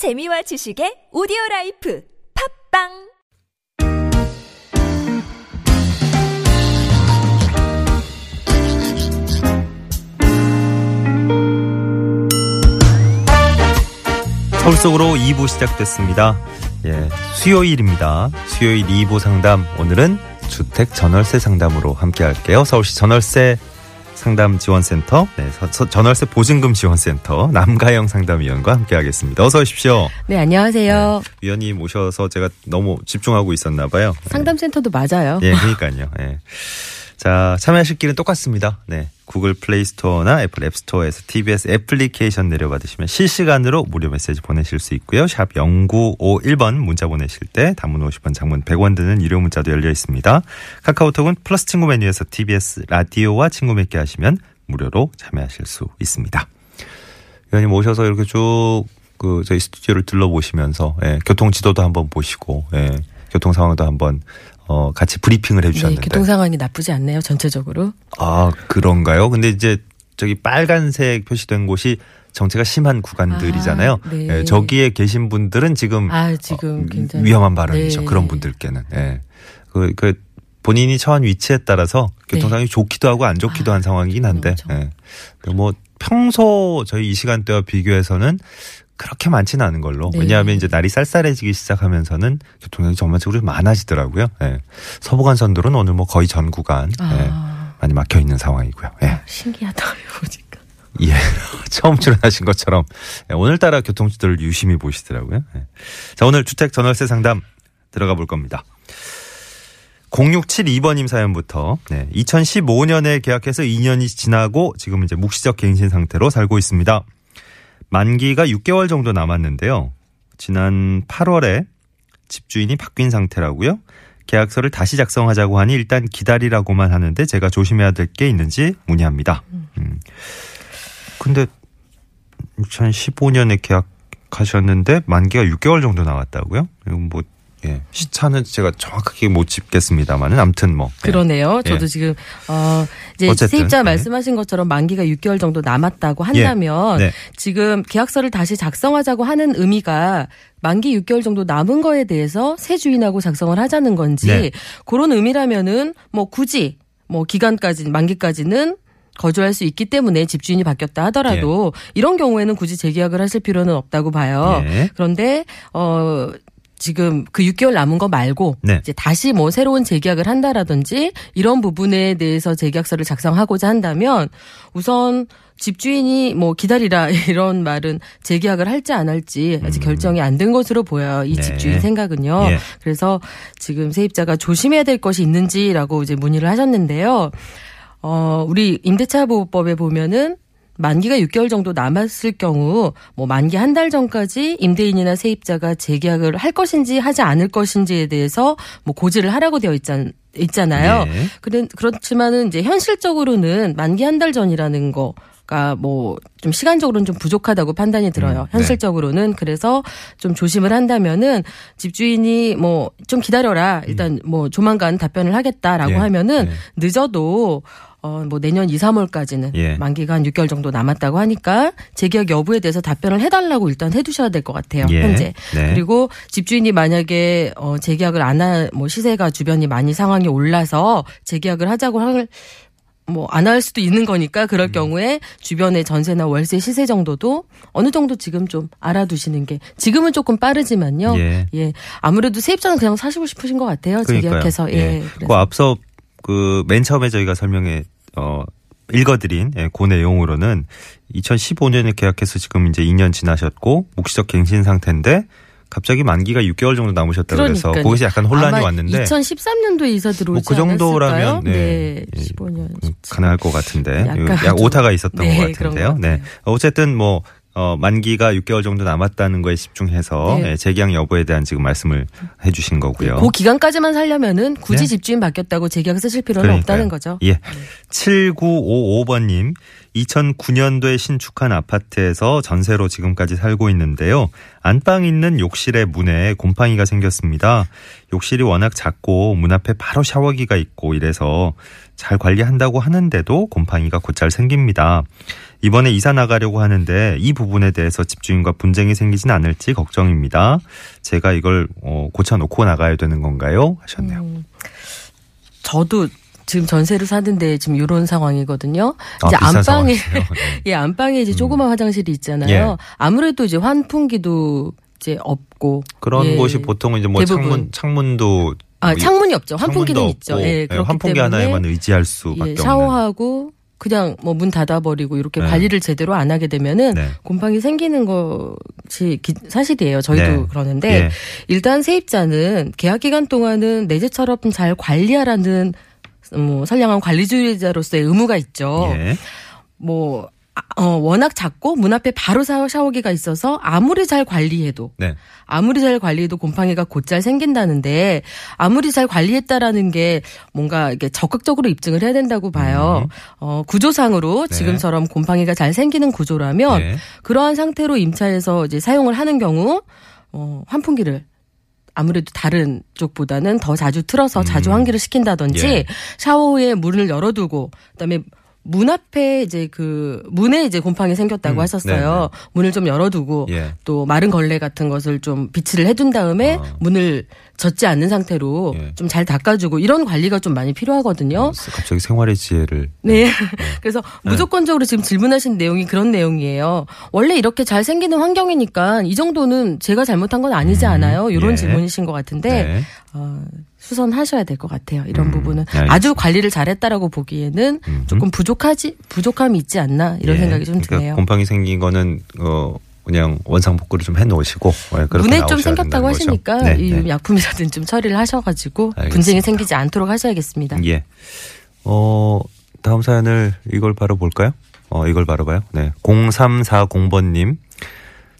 재미와 지식의 오디오 life 팟빵 서울 속으로 2부 시작됐습니다. 예, 수요일입니다. 수요일 2부 상담. 오늘은 주택 전월세 상담으로 함께 할게요. 서울시 전월세 상담 지원센터, 네, 전월세 보증금 지원센터 남가영 상담위원과 함께 하겠습니다. 어서 오십시오. 네, 안녕하세요. 위원님 오셔서 제가 너무 집중하고 있었나 봐요. 상담센터도 맞아요. 예, 그러니까요. 예. 자, 참여하실 길은 똑같습니다. 네. 구글 플레이 스토어나 애플 앱 스토어에서 TBS 애플리케이션 내려받으시면 실시간으로 무료 메시지 보내실 수 있고요. 샵 0951번 문자 보내실 때 단문 50원, 장문 100원 드는 유료 문자도 열려 있습니다. 카카오톡은 플러스 친구 메뉴에서 TBS 라디오와 친구 맺게 하시면 무료로 참여하실 수 있습니다. 위원님 오셔서 이렇게 쭉 그 저희 스튜디오를 둘러보시면서 예, 교통 지도도 한번 보시고 예, 교통 상황도 한번 어 같이 브리핑을 네, 해주셨는데 교통 상황이 나쁘지 않네요, 전체적으로. 아 그런가요? 근데 이제 저기 빨간색 표시된 곳이 정체가 심한 구간들이잖아요. 아, 네. 예, 저기에 계신 분들은 지금 아, 지금 어, 굉장히 위험한 발언이죠. 네. 그런 분들께는 예. 그, 그 본인이 처한 위치에 따라서 교통 상황이 좋기도 하고 안 좋기도 네. 아, 한 상황이긴 한데 그렇죠. 예. 그뭐 평소 저희 이 시간대와 비교해서는 그렇게 많지는 않은 걸로. 네. 왜냐하면 이제 날이 쌀쌀해지기 시작하면서는 교통량이 전반적으로 많아지더라고요. 예. 서부간선도로는 오늘 뭐 거의 전 구간 아. 예. 많이 막혀 있는 상황이고요. 예. 신기하다, 보니까. 예. 처음 출연하신 것처럼 예, 오늘따라 교통지도를 유심히 보시더라고요. 예. 자, 오늘 주택 전월세 상담 들어가 볼 겁니다. 0672번님 사연부터 네, 2015년에 계약해서 2년이 지나고 지금 이제 묵시적 갱신 상태로 살고 있습니다. 만기가 6개월 정도 남았는데요. 지난 8월에 집주인이 바뀐 상태라고요. 계약서를 다시 작성하자고 하니 일단 기다리라고만 하는데 제가 조심해야 될 게 있는지 문의합니다. 음. 근데 2015년에 계약하셨는데 만기가 6개월 정도 나왔다고요? 이건 뭐 예, 시차는 제가 정확하게 못 짚겠습니다만은 아무튼 뭐 예. 그러네요. 저도 예. 지금, 어, 이제 어쨌든, 세입자 네. 말씀하신 것처럼 만기가 6개월 정도 남았다고 한다면 네. 지금 계약서를 다시 작성하자고 하는 의미가 만기 6개월 정도 남은 거에 대해서 새 주인하고 작성을 하자는 건지 네. 그런 의미라면은 뭐 굳이 뭐 기간까지 만기까지는 거주할 수 있기 때문에 집주인이 바뀌었다 하더라도 이런 경우에는 굳이 재계약을 하실 필요는 없다고 봐요. 네. 그런데 어 지금 그 6개월 남은 거 말고 네. 이제 다시 뭐 새로운 재계약을 한다라든지 이런 부분에 대해서 재계약서를 작성하고자 한다면 우선 집주인이 뭐 기다리라 이런 말은 재계약을 할지 안 할지 아직 결정이 안 된 것으로 보여요. 이 음. 네. 집주인 생각은요. 예. 그래서 지금 세입자가 조심해야 될 것이 있는지라고 이제 문의를 하셨는데요. 어, 우리 임대차 보호법에 보면은 만기가 6개월 정도 남았을 경우 뭐 만기 한 달 전까지 임대인이나 세입자가 재계약을 할 것인지 하지 않을 것인지에 대해서 뭐 고지를 하라고 되어 있잖, 있잖아요. 네. 그런 그렇지만은 이제 현실적으로는 만기 한 달 전이라는 거. 가뭐좀 시간적으로는 좀 부족하다고 판단이 들어요. 음, 네. 현실적으로는 그래서 좀 조심을 한다면은 집주인이 뭐 좀 기다려라. 일단 뭐 조만간 답변을 하겠다라고 음. 예, 하면은 예. 늦어도 어 뭐 내년 2, 3월까지는 예. 만기가 한 6개월 정도 남았다고 하니까 재계약 여부에 대해서 답변을 해달라고 일단 해두셔야 될 것 같아요. 예. 현재. 네. 그리고 집주인이 만약에 어 재계약을 안 하, 뭐 시세가 주변이 많이 상황이 올라서 재계약을 하자고 할 뭐안할 수도 있는 거니까 그럴 음. 경우에 주변의 전세나 월세 시세 정도도 어느 정도 지금 좀 알아두시는 게 지금은 조금 빠르지만요. 예. 예. 아무래도 세입자는 그냥 사시고 싶으신 것 같아요. 재계약해서. 예. 그 그래서. 앞서 그 맨 처음에 저희가 설명해 어 읽어드린 예, 그 내용으로는 2015년에 계약해서 지금 이제 2년 지나셨고 묵시적 갱신 상태인데 갑자기 만기가 6개월 정도 남으셨다 그래서. 거기서 약간 혼란이 왔는데 2013년도에 이사 들어오지 뭐그 정도라면? 네. 네. 예, 15년. 음, 가능할 것 같은데 약간 약 오타가 있었던 네, 것 같은데요. 것 네. 어쨌든 뭐 어, 만기가 6개월 정도 남았다는 거에 집중해서 네. 예, 재계약 여부에 대한 지금 말씀을 해주신 거고요. 그 기간까지만 살려면은 굳이 네. 집주인 바뀌었다고 재계약 쓰실 필요는 그러니까요. 없다는 거죠. 예. 7955번님, 2009년도에 신축한 아파트에서 전세로 지금까지 살고 있는데요. 안방 있는 욕실의 문에 곰팡이가 생겼습니다. 욕실이 워낙 작고 문 앞에 바로 샤워기가 있고 이래서 잘 관리한다고 하는데도 곰팡이가 곧잘 생깁니다. 이번에 이사 나가려고 하는데 이 부분에 대해서 집주인과 분쟁이 생기진 않을지 걱정입니다. 제가 이걸 어, 고쳐놓고 나가야 되는 건가요? 하셨네요. 음, 저도 지금 전세를 사는데 지금 이런 상황이거든요. 아, 이제 비싼 안방에. 예 안방에 이제 조그만 화장실이 있잖아요. 예. 아무래도 이제 환풍기도 이제 없고 그런 예. 곳이 보통 이제 뭐 대부분. 창문 창문도 아뭐 창문이 없죠. 환풍기는 없고, 있죠. 예, 그렇기 환풍기 때문에 하나에만 의지할 수밖에 예, 없는. 샤워하고 그냥 뭐 문 닫아버리고 이렇게 네. 관리를 제대로 안 하게 되면은 네. 곰팡이 생기는 것이 기- 사실이에요. 저희도 네. 그러는데 예. 일단 세입자는 계약 기간 동안은 내 집처럼 잘 관리하라는 뭐 선량한 관리주의자로서의 의무가 있죠. 예. 뭐 아, 어, 워낙 작고 문 앞에 바로 샤워- 샤워기가 있어서 아무리 잘 관리해도 네. 아무리 잘 관리해도 곰팡이가 곧잘 생긴다는데 아무리 잘 관리했다라는 게 뭔가 이게 적극적으로 입증을 해야 된다고 봐요. 어, 구조상으로 음. 네. 지금처럼 곰팡이가 잘 생기는 구조라면 예. 그러한 상태로 임차해서 이제 사용을 하는 경우 어, 환풍기를 아무래도 다른 쪽보다는 더 자주 틀어서 자주 환기를 시킨다든지 음. 예. 샤워 후에 문을 열어두고 그다음에 문 앞에 이제 그 문에 이제 곰팡이 생겼다고 음, 하셨어요. 문을 좀 열어두고 예. 또 마른 걸레 같은 것을 좀 비치를 해둔 다음에 아. 문을 젖지 않는 상태로 예. 좀잘 닦아주고 이런 관리가 좀 많이 필요하거든요. 갑자기 생활의 지혜를 네. 그래서 무조건적으로 지금 질문하신 내용이 그런 내용이에요. 원래 이렇게 잘 생기는 환경이니까 이 정도는 제가 잘못한 건 아니지 않아요? 이런 예. 질문이신 것 같은데 네. 어, 수선하셔야 될 것 같아요. 이런 음, 부분은 알겠습니다. 아주 관리를 잘했다라고 보기에는 음흠. 조금 부족하지 부족함이 있지 않나 이런 예. 생각이 좀 그러니까 드네요. 곰팡이 생긴 거는 어 그냥 원상 복구를 좀 해놓으시고 예, 그렇게 눈에 좀 생겼다고. 하시니까 네, 이 네. 약품이라든 좀 처리를 하셔가지고 알겠습니다. 분쟁이 생기지 않도록 하셔야겠습니다. 예. 어, 다음 사연을 이걸 바로 볼까요? 어, 이걸 바로 봐요. 네. 0340번님.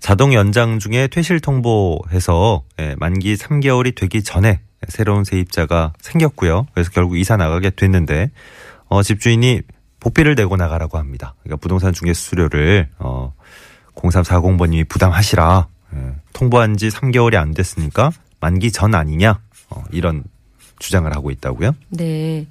자동 연장 중에 퇴실 통보해서 예, 만기 3개월이 되기 전에 새로운 세입자가 생겼고요. 그래서 결국 이사 나가게 됐는데 어, 집주인이 복비를 내고 나가라고 합니다. 그러니까 부동산 중개 수수료를 어, 0340번님이 부담하시라. 예, 통보한 지 3개월이 안 됐으니까 만기 전 아니냐? 어, 이런 주장을 하고 있다고요? 네.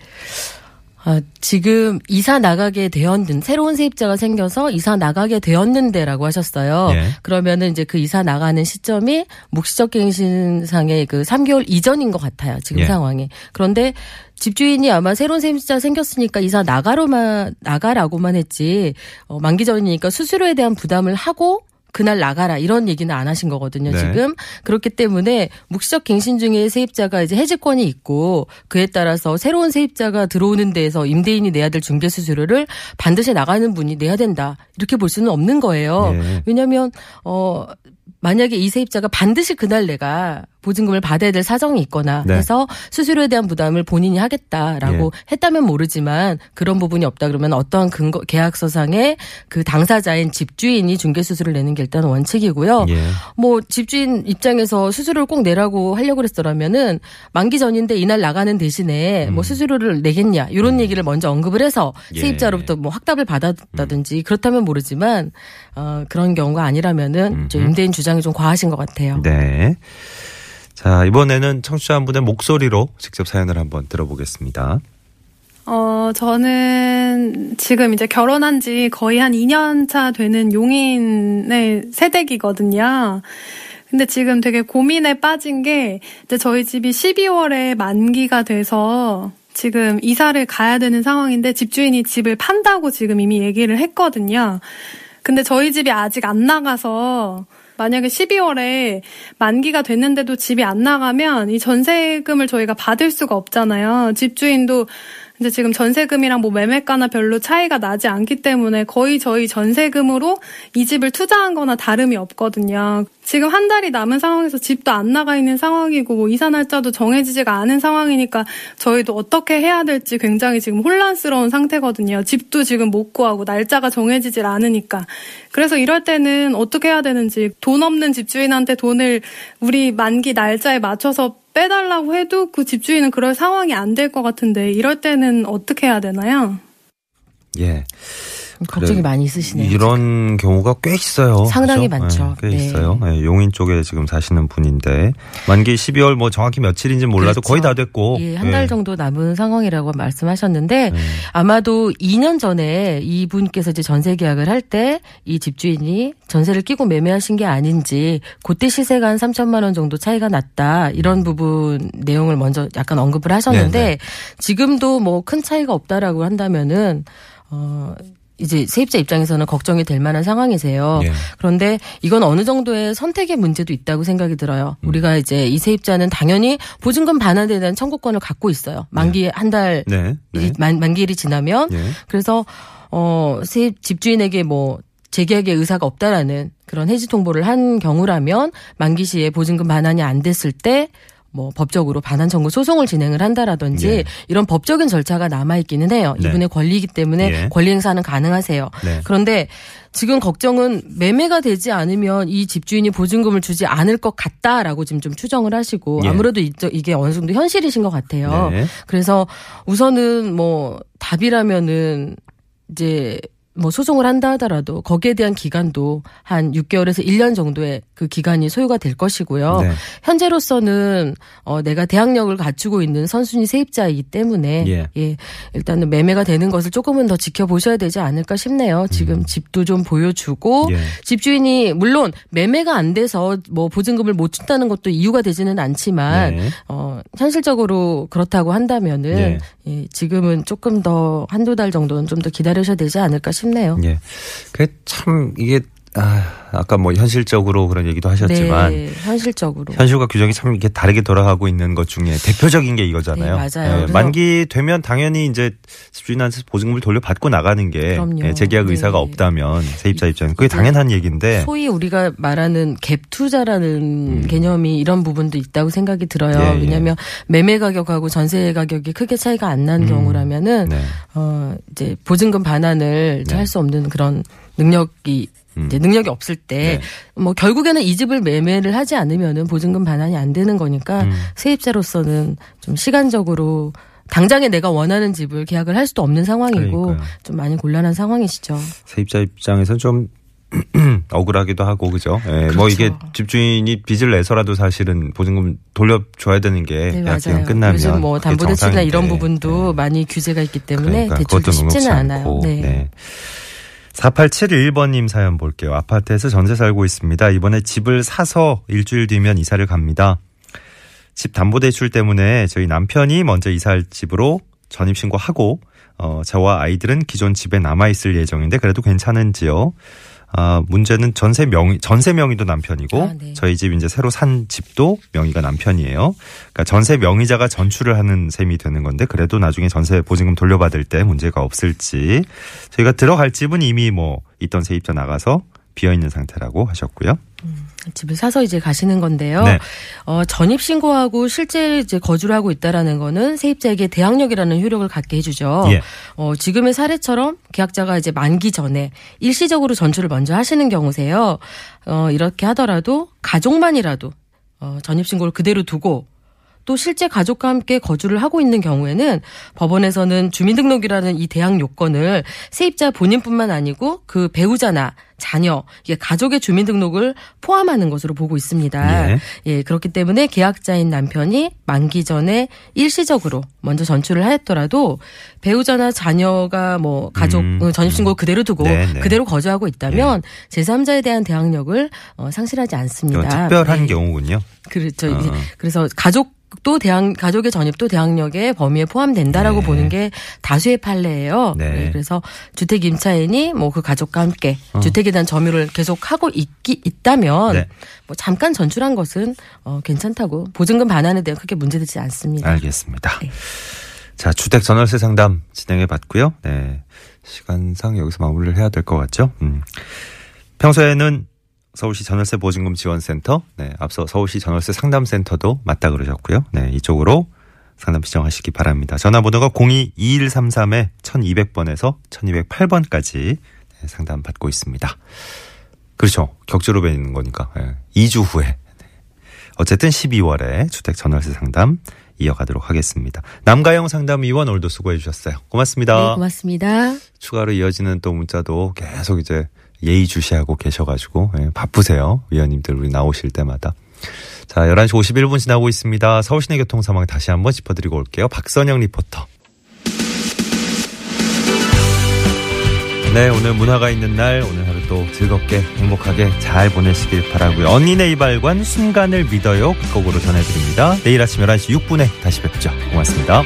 아, 지금 이사 나가게 되었는 새로운 세입자가 생겨서 이사 나가게 되었는데라고 하셨어요. 예. 그러면은 이제 그 이사 나가는 시점이 묵시적 갱신상의 그 3개월 이전인 것 같아요. 지금 예. 상황이. 그런데 집주인이 아마 새로운 세입자 생겼으니까 이사 나가로만 나가라고만 했지 어, 만기 전이니까 수수료에 대한 부담을 하고 그날 나가라 이런 얘기는 안 하신 거거든요 네. 지금 그렇기 때문에 묵시적 갱신 중에 세입자가 이제 해지권이 있고 그에 따라서 새로운 세입자가 들어오는 데에서 임대인이 내야 될 중개 수수료를 반드시 나가는 분이 내야 된다 이렇게 볼 수는 없는 거예요. 예. 왜냐하면 어 만약에 이 세입자가 반드시 그날 내가 보증금을 받아야 될 사정이 있거나 네. 해서 수수료에 대한 부담을 본인이 하겠다라고 예. 했다면 모르지만 그런 부분이 없다 그러면 어떠한 근거 계약서상에 그 당사자인 집주인이 중개 수수료를 내는 게 일단 원칙이고요. 예. 뭐 집주인 입장에서 수수료를 꼭 내라고 하려고 그랬더라면은 만기 전인데 이날 나가는 대신에 뭐 수수료를 내겠냐 이런 얘기를 먼저 언급을 해서 음. 예. 세입자로부터 뭐 확답을 받았다든지 그렇다면 모르지만 어 그런 경우가 아니라면은 저 임대인 주장이 좀 과하신 것 같아요. 네. 자, 이번에는 청취자 한 분의 목소리로 직접 사연을 한번 들어보겠습니다. 어, 저는 지금 이제 결혼한 지 거의 한 2년 차 되는 용인의 새댁이거든요. 근데 지금 되게 고민에 빠진 게 이제 저희 집이 12월에 만기가 돼서 지금 이사를 가야 되는 상황인데 집주인이 집을 판다고 지금 이미 얘기를 했거든요. 근데 저희 집이 아직 안 나가서 만약에 12월에 만기가 됐는데도 집이 안 나가면 이 전세금을 저희가 받을 수가 없잖아요. 집주인도 이제 지금 전세금이랑 뭐 매매가나 별로 차이가 나지 않기 때문에 거의 저희 전세금으로 이 집을 투자한 거나 다름이 없거든요. 지금 한 달이 남은 상황에서 집도 안 나가 있는 상황이고 뭐 이사 날짜도 정해지지가 않은 상황이니까 저희도 어떻게 해야 될지 굉장히 지금 혼란스러운 상태거든요. 집도 지금 못 구하고 날짜가 정해지질 않으니까. 그래서 이럴 때는 어떻게 해야 되는지 돈 없는 집주인한테 돈을 우리 만기 날짜에 맞춰서 빼달라고 해도 그 집주인은 그럴 상황이 안 될 것 같은데 이럴 때는 어떻게 해야 되나요? 예. 걱정이 많이 있으시네요. 이런 경우가 꽤 있어요. 상당히 그죠? 많죠. 네, 꽤 네. 있어요. 네, 용인 쪽에 지금 사시는 분인데 만기 12월 뭐 정확히 며칠인지 몰라도 그렇죠. 거의 다 됐고. 예, 한달 예. 정도 남은 상황이라고 말씀하셨는데 네. 아마도 2년 전에 이분께서 이제 전세 계약을 할 때 이 집주인이 전세를 끼고 매매하신 게 아닌지 그때 시세가 한 3천만 원 정도 차이가 났다 이런 부분 내용을 먼저 약간 언급을 하셨는데. 지금도 뭐 큰 차이가 없다라고 한다면은 어 이제 세입자 입장에서는 걱정이 될 만한 상황이세요. 예. 그런데 이건 어느 정도의 선택의 문제도 있다고 생각이 들어요. 음. 우리가 이제 이 세입자는 당연히 보증금 반환에 대한 청구권을 갖고 있어요. 만기 한달 네. 네. 만, 만기일이 지나면 예. 그래서 어 세입 집주인에게 뭐 재계약의 의사가 없다라는 그런 해지 통보를 한 경우라면 만기 시에 보증금 반환이 안 됐을 때 뭐 법적으로 반환 청구 소송을 진행을 한다라든지 예. 이런 법적인 절차가 남아 있기는 해요. 네. 이분의 권리이기 때문에 예. 권리 행사는 가능하세요. 네. 그런데 지금 걱정은 매매가 되지 않으면 이 집주인이 보증금을 주지 않을 것 같다라고 지금 좀 추정을 하시고 예. 아무래도 이- 이게 어느 정도 현실이신 것 같아요. 네. 그래서 우선은 뭐 답이라면은 이제 뭐 소송을 한다 하더라도 거기에 대한 기간도 한 6개월에서 1년 정도의 그 기간이 소요가 될 것이고요. 네. 현재로서는 어 내가 대항력을 갖추고 있는 선순위 세입자이기 때문에 예. 일단은 매매가 되는 것을 조금은 더 지켜보셔야 되지 않을까 싶네요. 지금 집도 좀 보여주고 음. 예. 집주인이 물론 매매가 안 돼서 뭐 보증금을 못 준다는 것도 이유가 되지는 않지만 네. 어 현실적으로 그렇다고 한다면은 예. 예, 지금은 조금 더 한두 달 정도는 좀 더 기다리셔야 되지 않을까 싶 네요. 예. 그참 이게 아, 아까 뭐 현실적으로 그런 얘기도 하셨지만 네, 현실적으로. 현실과 규정이 참 이렇게 다르게 돌아가고 있는 것 중에 대표적인 게 이거잖아요. 네, 맞아요. 그래서- 만기 되면 당연히 이제 집주인한테 보증금을 돌려받고 나가는 게. 예, 재계약 네. 의사가 없다면 세입자 입장에 그게 당연한 얘기인데 소위 우리가 말하는 갭 투자라는 개념이 이런 부분도 있다고 생각이 들어요. 음. 예, 예. 왜냐하면 매매 가격하고 전세 가격이 크게 차이가 안 나는 경우라면은 네. 어 이제 보증금 반환을 네. 할수 없는 그런 능력이 이제 능력이 없을 때 네. 뭐 결국에는 이 집을 매매를 하지 않으면은 보증금 반환이 안 되는 거니까 음. 세입자로서는 좀 시간적으로 당장에 내가 원하는 집을 계약을 할 수도 없는 상황이고 그러니까요. 좀 많이 곤란한 상황이시죠. 세입자 입장에서 좀 억울하기도 하고 그죠. 예, 뭐 그렇죠. 이게 집주인이 빚을 내서라도 사실은 보증금 돌려줘야 되는 게 네, 계약 기간 맞아요. 끝나면 요즘 뭐 담보대출이나 이런. 부분도 예. 많이 규제가 있기 때문에 그러니까 대출도 쉽지는 않아요. 않고. 네. 네. 4871번님 사연 볼게요. 아파트에서 전세 살고 있습니다. 이번에 집을 사서 일주일 뒤면 이사를 갑니다. 집 담보대출 때문에 저희 남편이 먼저 이사할 집으로 전입신고하고, 어, 저와 아이들은 기존 집에 남아있을 예정인데 그래도 괜찮은지요? 아, 문제는 전세 명의, 전세 명의도 남편이고, 아, 네. 저희 집 이제 새로 산 집도 명의가 남편이에요. 그러니까 전세 명의자가 전출을 하는 셈이 되는 건데, 그래도 나중에 전세 보증금 돌려받을 때 문제가 없을지. 저희가 들어갈 집은 이미 뭐, 있던 세입자 나가서 비어 있는 상태라고 하셨고요. 집을 사서 이제 가시는 건데요. 네. 어, 전입 신고하고 실제 이제 거주를 하고 있다라는 거는 세입자에게 대항력이라는 효력을 갖게 해주죠. 예. 어, 지금의 사례처럼 계약자가 이제 만기 전에 일시적으로 전출을 먼저 하시는 경우세요. 어, 이렇게 하더라도 가족만이라도 어, 전입 신고를 그대로 두고 또 실제 가족과 함께 거주를 하고 있는 경우에는 법원에서는 주민등록이라는 이 대항 요건을 세입자 본인뿐만 아니고 그 배우자나 자녀, 이게 가족의 주민등록을 포함하는 것으로 보고 있습니다. 예. 예, 그렇기 때문에 계약자인 남편이 만기 전에 일시적으로 먼저 전출을 하였더라도 배우자나 자녀가 뭐 가족 음, 어, 전입신고 그대로 두고 네, 네. 그대로 거주하고 있다면 제3자에 대한 대항력을 어, 상실하지 않습니다. 특별한 네. 경우군요. 그렇죠. 어. 그래서 가족 도 대항 가족의 전입도 대항력의 범위에 포함된다라고 네. 보는 게 다수의 판례예요. 네. 네, 그래서 주택 임차인이 뭐 그 가족과 함께 주택에 대한 점유를 계속 하고 있기 있다면 어. 네. 뭐 잠깐 전출한 것은 어 괜찮다고 보증금 반환에 대한 크게 문제되지 않습니다. 알겠습니다. 네. 자, 주택 전월세 상담 진행해 봤고요. 네. 시간상 여기서 마무리를 해야 될 것 같죠? 음. 평소에는 서울시 전월세 보증금 지원센터, 네, 앞서 서울시 전월세 상담센터도 맞다 그러셨고요. 네, 이쪽으로 상담 신청하시기 바랍니다. 전화번호가 022133에 1200번에서 1208번까지 네, 상담 받고 있습니다. 그렇죠. 격주로 뵈는 거니까. 예. 2주 후에. 네. 어쨌든 12월에 주택 전월세 상담 이어가도록 하겠습니다. 남가영 상담위원 오늘도 수고해 주셨어요. 고맙습니다. 네, 고맙습니다. 추가로 이어지는 또 문자도 계속 이제 예의주시하고 계셔가지고 예, 바쁘세요. 위원님들 우리 나오실 때마다. 자, 11시 51분 지나고 있습니다. 서울시내 교통 상황 다시 한번 짚어드리고 올게요. 박선영 리포터. 네, 오늘 문화가 있는 날, 오늘 하루 또 즐겁게 행복하게 잘 보내시길 바라고요. 언니네 이발관 순간을 믿어요. 끝곡으로 전해드립니다. 내일 아침 11시 6분에 다시 뵙죠. 고맙습니다.